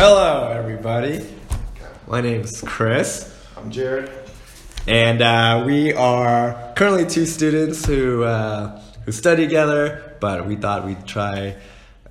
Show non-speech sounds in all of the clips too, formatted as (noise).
Hello, everybody. My name is Chris, I'm Jared. and uh, we are currently two students who uh, who study together. But we thought we'd try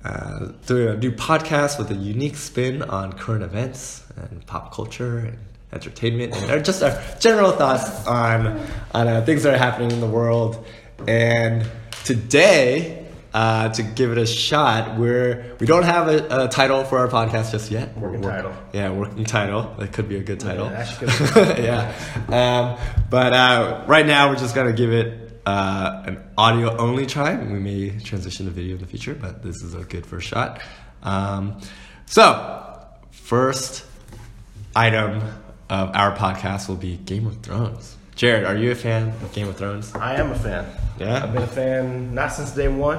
uh, doing a new podcast with a unique spin on current events and pop culture and entertainment, and just our general thoughts on on uh, things that are happening in the world. And today. Uh, to give it a shot, we're we don't have a, a title for our podcast just yet. Working title. Yeah, working title. That could be a good title. Yeah, could (laughs) yeah. Um, but uh, right now, we're just gonna give it uh, an audio only try. We may transition to video in the future, but this is a good first shot. Um, so, first item of our podcast will be Game of Thrones. Jared, are you a fan of Game of Thrones? I am a fan. Yeah? I've been a fan not since day one,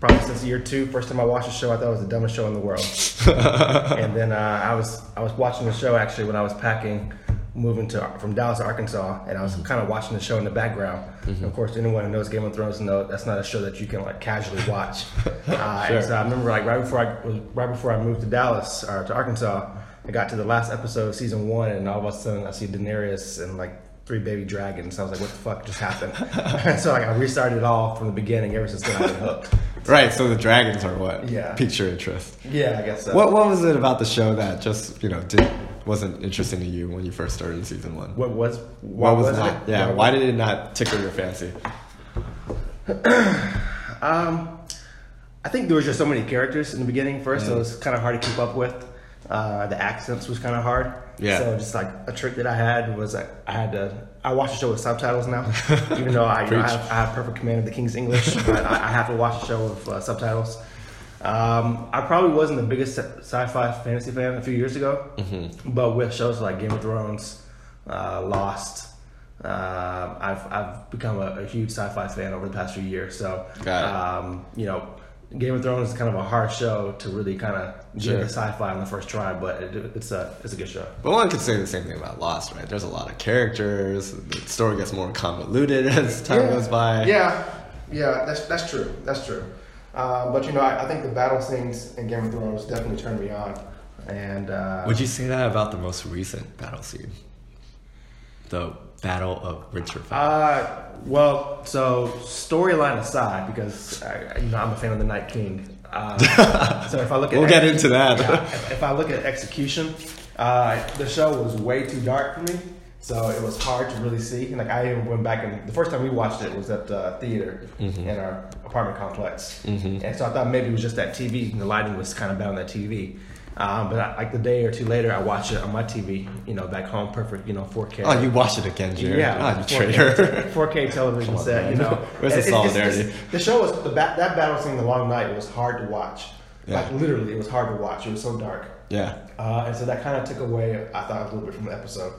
probably since year two. First time I watched the show, I thought it was the dumbest show in the world. (laughs) and then uh, I was I was watching the show actually when I was packing, moving to from Dallas to Arkansas, and I was kind of watching the show in the background. And of course, anyone who knows Game of Thrones knows that's not a show that you can like casually watch. (laughs) uh, Sure. and so I remember like right before I was right before I moved to Dallas or to Arkansas, I got to the last episode of season one, and all of a sudden I see Daenerys and like three baby dragons. I was like, what the fuck just happened? (laughs) so like I restarted it all from the beginning. Ever since then, I've been hooked. Right. So the dragons are what Yeah. piqued your interest. Yeah, I guess so. What What was it about the show that just you know did wasn't interesting to you when you first started in season one? What was What was, it? not? Yeah, What- why did it not tickle your fancy? (clears throat) Um, I think there was just so many characters in the beginning. First, so it was kind of hard to keep up with. Uh, the accents was kind of hard. Yeah. So just like a trick that I had was like I had to. I watch the show with subtitles now, (laughs) even though I, you know, I, have, I have perfect command of the King's English, (laughs) but I, I have to watch the show with uh, subtitles. Um, I probably wasn't the biggest sci-fi fantasy fan a few years ago, Mm-hmm. but with shows like Game of Thrones, uh, Lost, uh, I've I've become a, a huge sci-fi fan over the past few years. So, um, you know, Game of Thrones is kind of a hard show to really kind of Sure. get the sci-fi on the first try, but it, it's a it's a good show. But one could say the same thing about Lost, right? There's a lot of characters. The story gets more convoluted (laughs) as time goes by. Yeah, yeah, that's that's true. That's true. Uh, but you know, I, I think the battle scenes in Game of Thrones definitely turned me on. And uh, Would you say that about the most recent battle scene? The Battle of Winterfell. Uh, well, so storyline aside, because I, you know I'm a fan of the Night King. Uh, (laughs) so if I look at We'll get into that. Yeah, if, if I look at execution, uh, the show was way too dark for me, so it was hard to really see. And like I even went back and the first time we watched it was at the theater Mm-hmm. in our apartment complex, and so I thought maybe it was just that TV. and The lighting was kind of bad on that TV. Um, but I, like the day or two later, I watched it on my TV, you know, back home, perfect, you know, 4K. oh, you watched it again, Jared. Yeah, Ah, you 4K, traitor. (laughs) 4K television on, set, man. you know. (laughs) Where's the It- it- it's- solidarity? it's- the show was the ba- that battle scene, the long night, was hard to watch. Yeah. Like literally, it was hard to watch. It was so dark, yeah. uh, and so that kind of took away. I thought a little bit from the episode,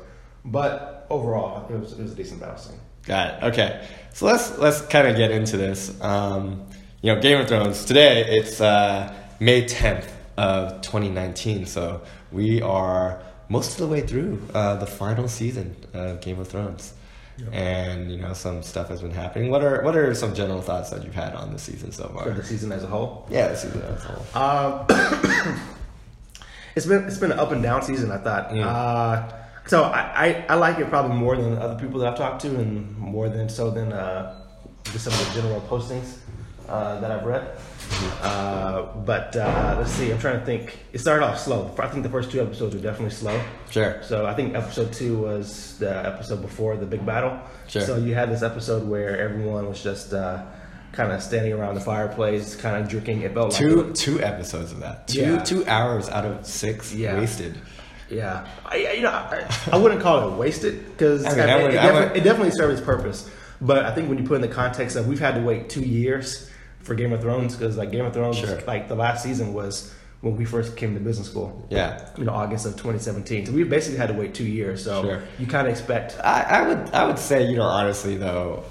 but overall, it was it was a decent battle scene. Got it. Okay, so let's let's kind of get into this. Um, you know, Game of Thrones. Today it's uh, May tenth of twenty nineteen. So we are most of the way through uh, the final season of Game of Thrones, and you know some stuff has been happening. What are what are some general thoughts that you've had on the season so For far? the season as a whole, Yeah, the season as a whole. um, (coughs) it's been it's been an up and down season. I thought. Mm. Uh, so I, I, I like it probably more than other people that I've talked to, and more than so than uh, just some of the general postings uh, that I've read. Uh, but uh, let's see. I'm trying to think. It started off slow. I think the first two episodes were definitely slow. Sure. So I think episode two was the episode before the big battle. Sure. So you had this episode where everyone was just uh, kind of standing around the fireplace, kind of drinking. It felt like Two two episodes of that. Two Yeah. two hours out of six Yeah. wasted. Yeah, I, you know, I, I wouldn't call it wasted because I it, mean, I it it definitely served its purpose. But I think when you put in the context of we've had to wait two years for Game of Thrones because like Game of Thrones, Sure. like the last season was when we first came to business school. Yeah. You know, August of 2017. So we basically had to wait two years. So Sure. you kind of expect. I, I would I would say you know honestly though,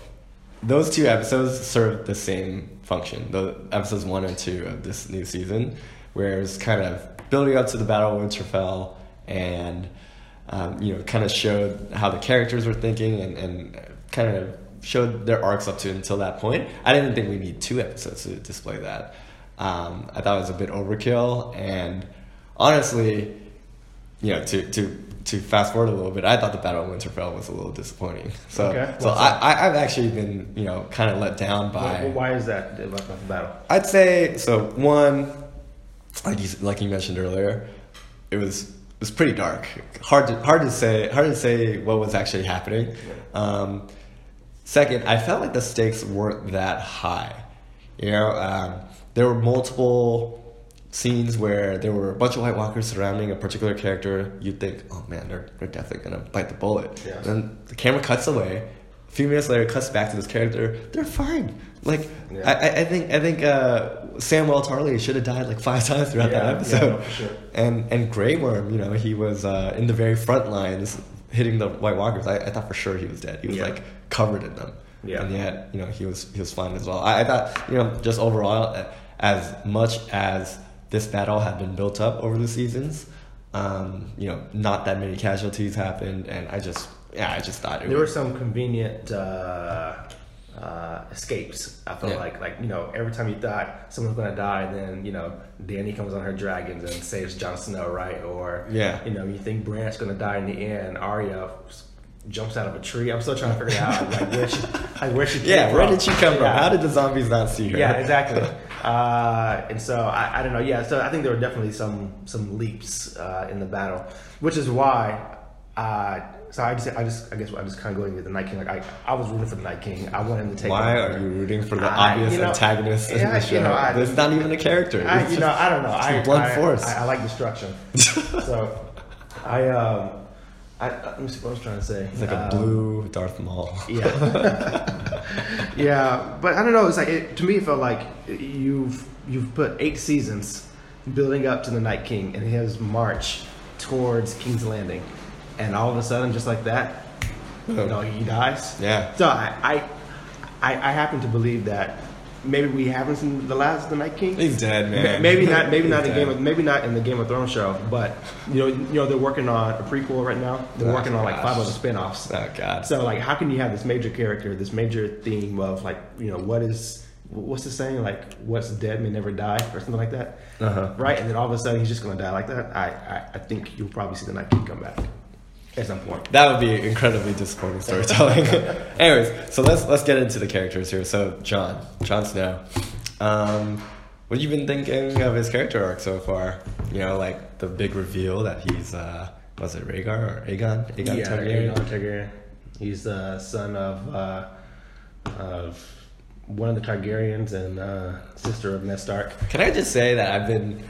those two episodes serve the same function. The episodes one and two of this new season, where it's kind of building up to the Battle of Winterfell and um, you know kind of showed how the characters were thinking and, and kind of showed their arcs up to until that point. I didn't think we need two episodes to display that. Um, I thought it was a bit overkill and honestly, you know, to to to fast forward a little bit, I thought the Battle of Winterfell was a little disappointing. So Okay. so I, I, I've actually been you know kind of let down by. Why, why is that about the battle? I'd say so. One, like you like you mentioned earlier, it was it was pretty dark. Hard to hard to say hard to say what was actually happening. Um, second, I felt like the stakes weren't that high. You know, um, there were multiple scenes where there were a bunch of White Walkers surrounding a particular character. You'd think, oh man, they're, they're definitely gonna bite the bullet. Yeah. Then the camera cuts away. A few minutes later, it cuts back to this character. They're fine. Like Yeah. I, I- think I think uh, Samuel Tarly should have died like five (laughs) times throughout Yeah, that yeah, episode. no, sure. And and Grey Worm, you know, he was uh, in the very front lines hitting the White Walkers. I, I thought for sure he was dead. He was Yeah. like covered in them. Yeah. And yet, you know, he was he was fine as well. I, I thought, you know, just overall, as much as this battle had been built up over the seasons, um, you know, not that many casualties happened, and I just yeah, I just thought it There were was some convenient uh, uh, escapes. I felt Yeah. like, like you know, every time you thought someone's gonna die, then you know, Dany comes on her dragons and saves Jon Snow, right? Or Yeah. you know, you think Bran's gonna die in the end. Arya jumps out of a tree. I'm still trying to figure out like where she, (laughs) like where she. yeah. came Where from. did she come from? How did the zombies not see her? Yeah, (laughs) exactly. uh, and so I, I don't know. Yeah, so I think there were definitely some some leaps uh, in the battle, which is why. Uh, so I just, I just, I guess I'm just kind of going with the Night King. Like I, I was rooting for the Night King. I want him to take. Why are you rooting for the I- obvious you know, antagonist in yeah, the you show? know, I- it's not even a character. I, you know, I don't know. I, a blunt I, force. I, I like destruction. (laughs) so, I, um, I, I, let me see what I was trying to say. It's like a Um, blue Darth Maul. Yeah. (laughs) yeah, but I don't know. It's like it, to me, it felt like you've you've put eight seasons building up to the Night King and his march towards King's Landing, and all of a sudden, just like that, you know, he dies. Yeah. So I I, I, I happen to believe that maybe we haven't seen the last of the Night King. He's dead, man. Maybe not. Maybe not in dead. Game of maybe not in the Game of Thrones show, but you know, you know, they're working on a prequel right now. They're Oh, working on like five other spin-offs. Oh god. So like, how can you have this major character, this major theme of like, you know, what is, what's the saying? Like, what's dead may never die, or something like that, Uh-huh. right? And then all of a sudden he's just gonna die like that. I, I, I think you'll probably see the Night King come back at some point. That would be incredibly disappointing storytelling. (laughs) Anyways, so let's let's get into the characters here. So Jon, Jon Snow. Um, what have you been thinking of his character arc so far? You know, like the big reveal that he's uh was it Rhaegar or Aegon? Aegon yeah, Targaryen? Aegon Targaryen. He's the son of uh, of one of the Targaryens and uh, sister of Ned Stark. Can I just say that I've been,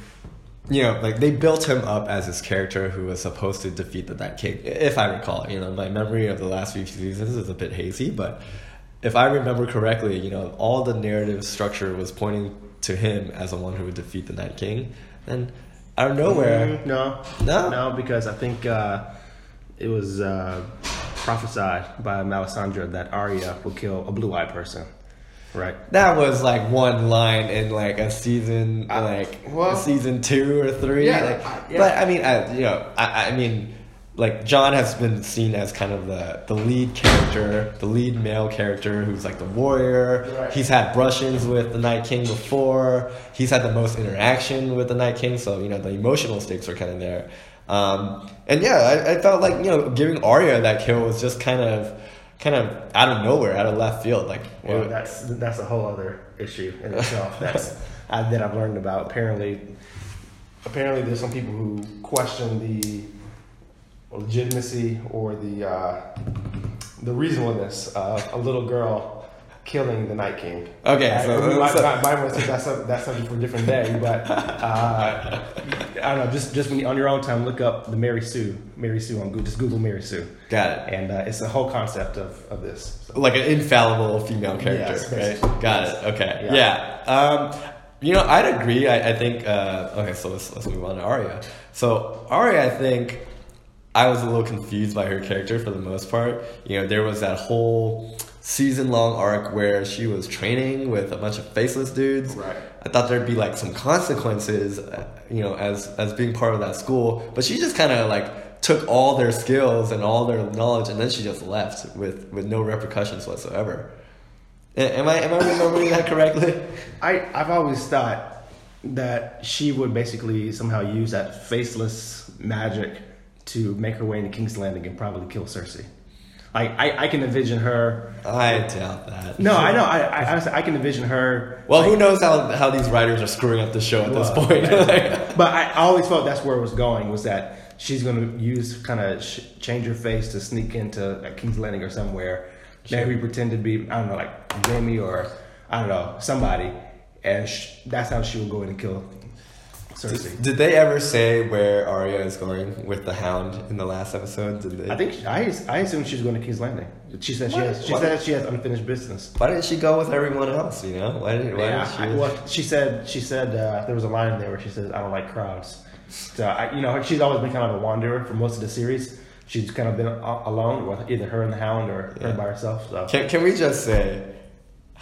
you know, like they built him up as this character who was supposed to defeat the Night King, if I recall. You know, my memory of the last few seasons is a bit hazy, but if I remember correctly, you know, all the narrative structure was pointing to him as the one who would defeat the Night King. And out of nowhere, Mm, no, No? no, because I think uh, it was uh, prophesied by Melisandre that Arya will kill a blue-eyed person, right? that was like one line in like a season, Uh, like well- season two or three. Yeah, like, uh, yeah. But I mean, I, you know, I, I mean, like Jon has been seen as kind of the the lead character, the lead male character who's like the warrior. Right. He's had brush-ins with the Night King before. He's had the most interaction with the Night King, so you know the emotional stakes are kind of there. Um, and yeah, I, I felt like you know giving Arya that kill was just kind of kind of out of nowhere, out of left field. Like, Well, that's that's a whole other issue in itself. (laughs) That's I, that I've learned about. Apparently, apparently, there's some people who question the legitimacy or the uh, the reasonableness of a little girl killing the Night King. Okay, so- might, so- might, might want to take that sub, that for a different day, but uh, I don't know. Just just when you, on your own time, look up the Mary Sue, Mary Sue on Google. Just Google Mary Sue, got it. and uh, it's the whole concept of of this. So, like an infallible female character, Yes, right? Got Yes. it. Okay. Yeah. Yeah. Um, you know, I'd agree. I, I think. Uh, okay, so let's let's move on to Arya. So Arya, I think I was a little confused by her character for the most part. You know, there was that whole season long arc where she was training with a bunch of faceless dudes. Right. I thought there'd be like some consequences, uh, you know, as as being part of that school. But she just kind of like took all their skills and all their knowledge, and then she just left with with no repercussions whatsoever. Am I am I remembering that correctly? I I've always thought that she would basically somehow use that faceless magic to make her way into King's Landing and probably kill Cersei. Like I, I can envision her. I doubt that. No, I know. I, I honestly, I can envision her. Well, like, who knows how, how these writers are screwing up the show at this Well, point? (laughs) But I always felt that's where it was going. Was that she's going to use kind of sh- change her face to sneak into like, King's Landing or somewhere. Maybe pretend to be I don't know like Jaime or I don't know somebody, and sh- that's how she will go in and kill Cersei. Did, did they ever say where Arya is going with the Hound in the last episode? Did they? I think she, I I assume she's going to King's Landing. She said she has. She What? said she has unfinished business. Why didn't she go with everyone else? You know, why didn't? why Yeah, did she? I- well, she said she said uh, there was a line in there where she says, "I don't like crowds." So I, you know, she's always been kind of a wanderer for most of the series. She's kind of been alone, with either her and the Hound or Yeah. her by herself. So Can can we just say?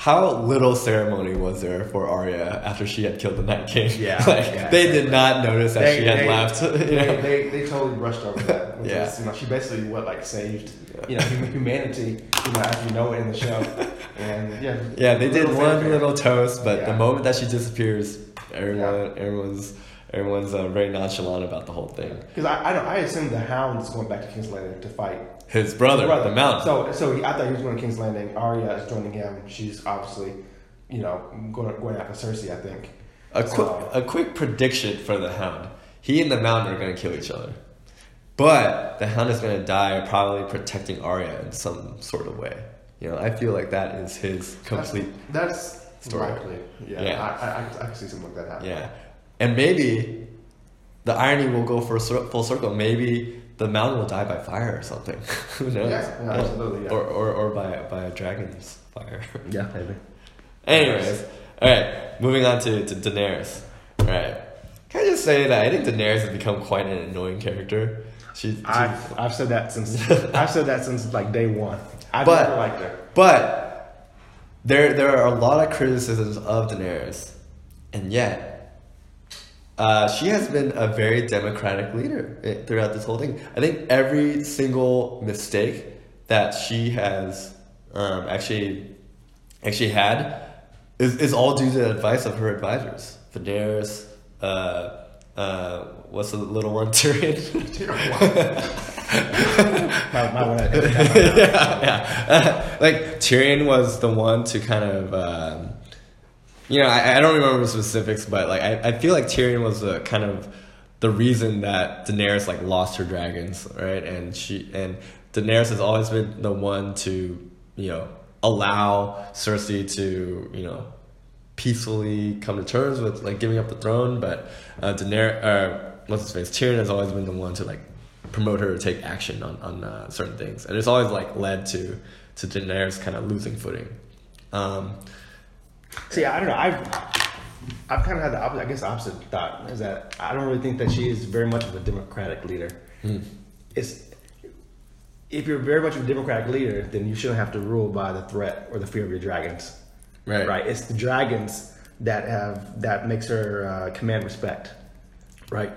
How little ceremony was there for Arya after she had killed the Night King? Yeah, (laughs) like yeah. they did not notice that They- she had they- left. (laughs) You they, know? they, they totally brushed over that. Yeah. is, you know, she basically what like saved you know hum- humanity, you know, as you know it in the show. (laughs) And yeah, Yeah, they did one little toast, but the moment that she disappears, everyone, everyone's, everyone's uh, very nonchalant about the whole thing. Because I, I, I assume the Hound is going back to King's Landing to fight His brother, Brother. the Mountain. So, so he, I thought he was going to King's Landing. Arya is joining him. She's obviously, you know, going going after Cersei. I think. a quick, a quick prediction for the Hound: He and the Mountain are going to kill each other, but the Hound is going to die probably protecting Arya in some sort of way. You know, I feel like that is his complete. That's, that's story. likely. Yeah, Yeah. I, I, I, I can see something like that happen. Yeah, and maybe the irony will go for a full circle. Maybe the mountain will die by fire or something. (laughs) Who knows? Yeah, yeah, absolutely, yeah. Or, or or by by a dragon's fire. (laughs) Yeah, maybe. Anyways, all right. Moving on to to Daenerys. All right. Can I just say that I think Daenerys has become quite an annoying character. She, she I've, I've said that since (laughs) I've said that since like day one. I've But- never liked her. But there there are a lot of criticisms of Daenerys, and yet uh, she has been a very democratic leader throughout this whole thing. I think every single mistake that she has um, actually actually had is, is all due to the advice of her advisors. Daenerys, uh, uh, what's the little one, (laughs) Tyrion? (laughs) Might, might wanna (laughs) yeah, yeah. like Tyrion was the one to kind of, um, you know, I, I don't remember the specifics, but like I, I feel like Tyrion was the kind of the reason that Daenerys like lost her dragons, right? And she and Daenerys has always been the one to, you know, allow Cersei to, you know, peacefully come to terms with like giving up the throne, but uh, Daenerys, uh, what's his face, Tyrion has always been the one to like promote her to take action on on uh, certain things, and it's always like led to to Daenerys kind of losing footing. Um, See, I don't know. I've I've kind of had the opposite, I guess opposite thought is that I don't really think that she is very much of a democratic leader. Hmm. It's if you're very much of a democratic leader, then you shouldn't have to rule by the threat or the fear of your dragons. Right. Right. It's the dragons that have that makes her uh, command respect. Right.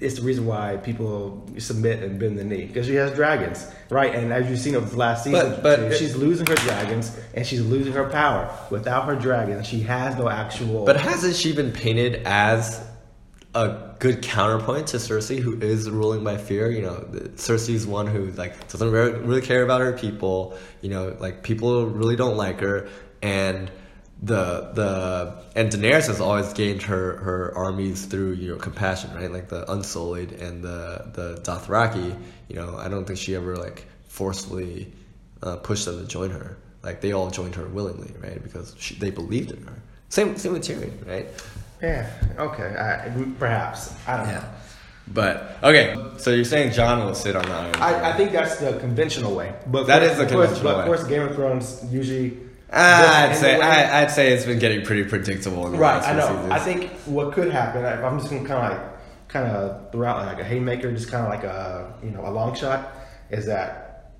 It's the reason why people submit and bend the knee because she has dragons, right? And as you've seen over the last season, But- but too, it- she's losing her dragons and she's losing her power. Without her dragons, she has no actual. but hasn't she been painted as a good counterpoint to Cersei, who is ruling by fear? You know, Cersei's one who like doesn't really care about her people. You know, like people really don't like her, and the the and Daenerys has always gained her her armies through you know compassion, right? Like the Unsullied and the the Dothraki. You know, I don't think she ever like forcefully uh, pushed them to join her. Like they all joined her willingly, right? Because she, they believed in her. Same same with Tyrion, right? yeah, okay, I, perhaps I don't know. But okay, so you're saying Jon will sit on the Iron Throne? I, I think that's the conventional way. But That of is the course- conventional But of course, Game of Thrones usually. I'd say way- I, I'd say it's been getting pretty predictable. In the Right, last I know. seasons. I think what could happen, if I'm just gonna kind of like, kind of throw out like a haymaker, just kind of like a you know a long shot, is that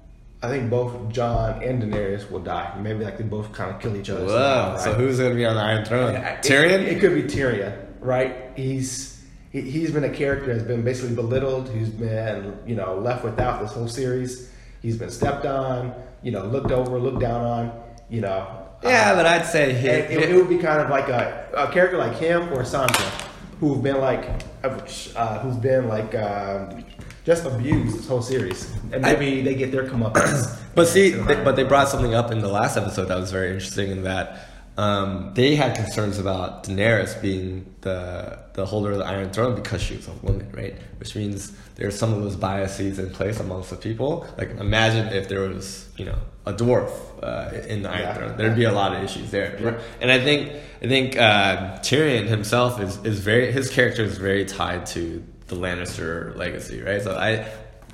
I think both Jon and Daenerys will die. Maybe like they both kind of kill each other. Whoa! somehow, So who's gonna be on the Iron Throne? It- Tyrion. It, could be Tyrion, right? He's he, he's been a character that's been basically belittled. Who's been you know left without this whole series. He's been stepped on, you know, looked over, looked down on, you know. yeah, but I'd say And him. it, it would be kind of like a, a character like him or Sansa. who've been like, uh, who's been like. Um, just abused this whole series, and maybe I, they get their comeuppance. But see, they, but they brought something up in the last episode that was very interesting in that um, they had concerns about Daenerys being the the holder of the Iron Throne because she was a woman, right? Which means there's some of those biases in place amongst the people. Like imagine if there was, you know, a dwarf uh, in the Iron yeah. Throne, there'd be a lot of issues there. Yeah. And I think I think uh, Tyrion himself is is very his character is very tied to the Lannister legacy, right? So I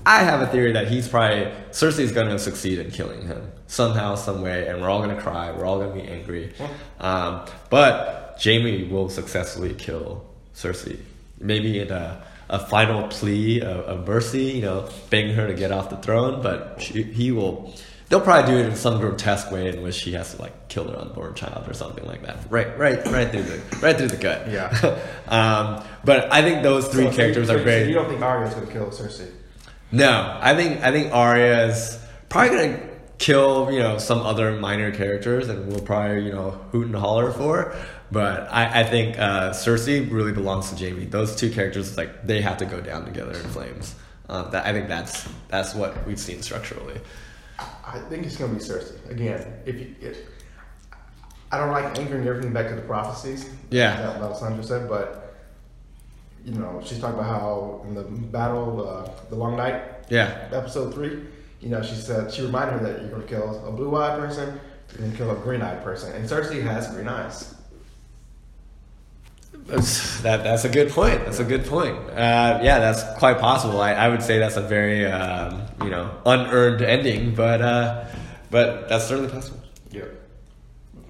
I have a theory that he's probably Cersei's going to succeed in killing him somehow, some way, and we're all going to cry. We're all going to be angry. Um, but Jaime will successfully kill Cersei, maybe in a, a final plea of, of mercy, you know, begging her to get off the throne. But she, he will. They'll probably do it in some grotesque way in which he has to like kill her unborn child or something like that. Right, right, right through the right through the gut. Yeah. (laughs) um, but I think those three so, characters are very. So you don't think Arya's going to kill Cersei? No, I think I think Arya is probably gonna kill you know some other minor characters, and we'll probably you know hoot and holler for. But I, I think uh, Cersei really belongs to Jaime. Those two characters like they have to go down together in flames. Um, that I think that's that's what we've seen structurally. I think it's gonna be Cersei again. If you, if, I don't like anchoring everything back to the prophecies. Yeah, that Melisandre said, but you know, she's talking about how in the battle, uh, the Long Night, yeah, episode three, you know, she said she reminded her that you're going to kill a blue-eyed person, to kill a green-eyed person, and Cersei has green eyes. That's, that that's a good point. That's a good point. Uh, yeah, that's quite possible. I, I would say that's a very um, you know unearned ending, but uh, but that's certainly possible. Yeah,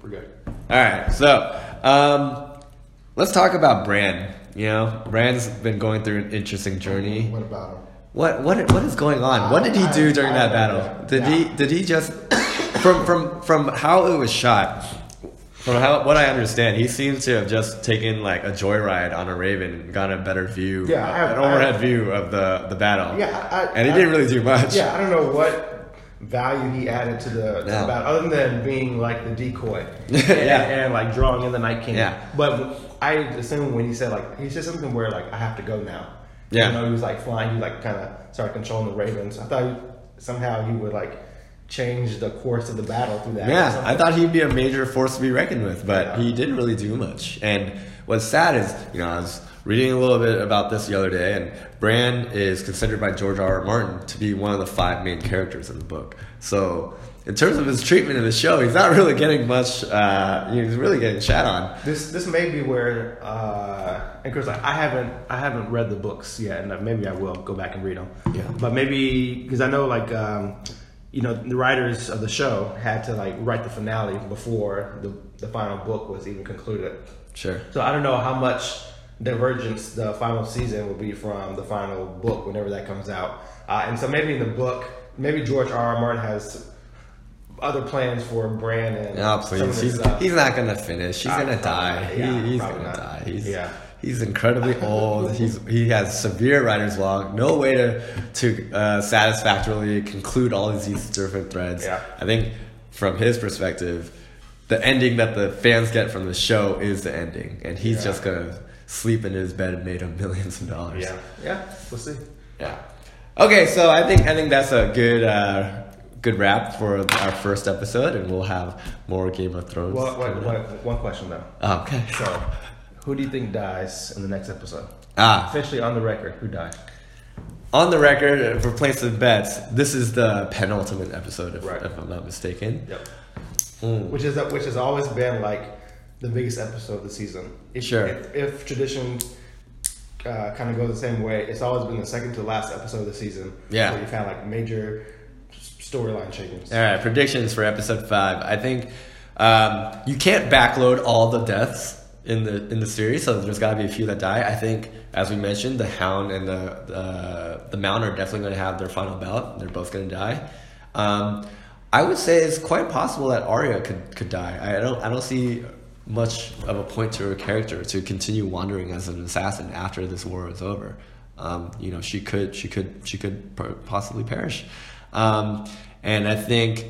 we're good. All right, so um, let's talk about Bran. You know, Bran's been going through an interesting journey. What about him? What what what is going on? What did he do during that battle? Did he did he just (coughs) from from from how it was shot? From how what I understand, he seems to have just taken like a joyride on a Raven and gotten a better view, yeah, uh, an overhead view of the the battle. Yeah, I, and he didn't really do much. Yeah, I don't know what value he added to the, to no. battle, other than being like the decoy, (laughs) and, and, like drawing in the Night King. Yeah, but I assume when he said like he said something where like I have to go now. Yeah. You know, he was like flying. He like kind of started controlling the Ravens. I thought he, somehow he would like change the course of the battle through that. Yeah, I thought he'd be a major force to be reckoned with, but yeah. he didn't really do much. And what's sad is, you know, I was reading a little bit about this the other day, and Bran is considered by George R. R. Martin to be one of the five main characters in the book. So in terms of his treatment in the show, he's not (laughs) really getting much. Uh, he's really getting chat on. This this may be where, uh, and Chris, I haven't I haven't read the books yet, and maybe I will go back and read them. Yeah. But maybe because I know like. Um, you know, the writers of the show had to like write the finale before the, the final book was even concluded. Sure. So I don't know how much divergence the final season will be from the final book whenever that comes out. Uh, and so maybe in the book, maybe George R. R. Martin has other plans for Brandon. Oh, please. He's, he's not going to finish. He's going to die. Yeah, he, he's going to die. He's, yeah. He's incredibly old. He's he has severe writer's block. No way to to uh, satisfactorily conclude all of these different threads. Yeah. I think from his perspective, the ending that the fans get from the show is the ending, and he's yeah. just gonna sleep in his bed and made him (laughs) millions of dollars. Yeah, yeah. We'll see. Yeah. Okay, so I think I think that's a good uh, good wrap for our first episode, and we'll have more Game of Thrones. Well, one, one, one question though. Oh, okay. So, who do you think dies in the next episode? Ah, officially on the record, who dies? On the record, for placing bets, this is the penultimate episode, if, right. if I'm not mistaken. Yep. Mm. Which is which has always been like the biggest episode of the season. If, sure. If, if tradition uh, kind of goes the same way, it's always been the second to last episode of the season. Yeah. Where you found like major storyline changes. All right, predictions for episode five. I think um, you can't backload all the deaths in the in the series, so there's got to be a few that die. I think, as we mentioned, the Hound and the the, the Mount are definitely going to have their final bout. They're both going to die. Um, I would say it's quite possible that Arya could could die. I don't I don't see much of a point to her character to continue wandering as an assassin after this war is over. Um, you know, she could she could she could possibly perish. Um, and I think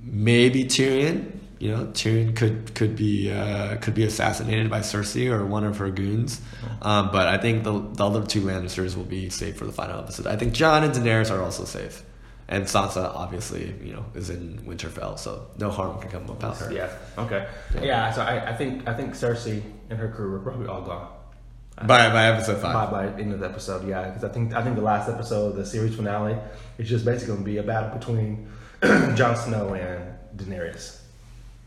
maybe Tyrion you know, Tyrion could could be uh, could be assassinated by Cersei or one of her goons. Um, but I think the the other two Lannisters will be safe for the final episode. I think Jon and Daenerys are also safe, and Sansa obviously, you know, is in Winterfell, so no harm can come about her. Yeah. Okay. Yeah. So I, I think I think Cersei and her crew are probably all gone. By by episode By five. by end of the episode, yeah, because I think I think the last episode, the series finale, is just basically going to be a battle between (clears throat) Jon Snow and Daenerys.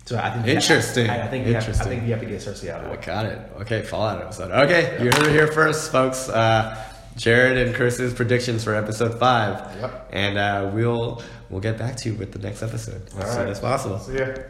So I think Interesting. I, I think you have, I think you have to get Cersei out of the I got it. Okay, Fallout episode. Okay, you heard it here first, folks. Uh, Jared and Chris's predictions for episode five. Yep. And uh, we'll we'll get back to you with the next episode as All soon right. as possible. See yeah.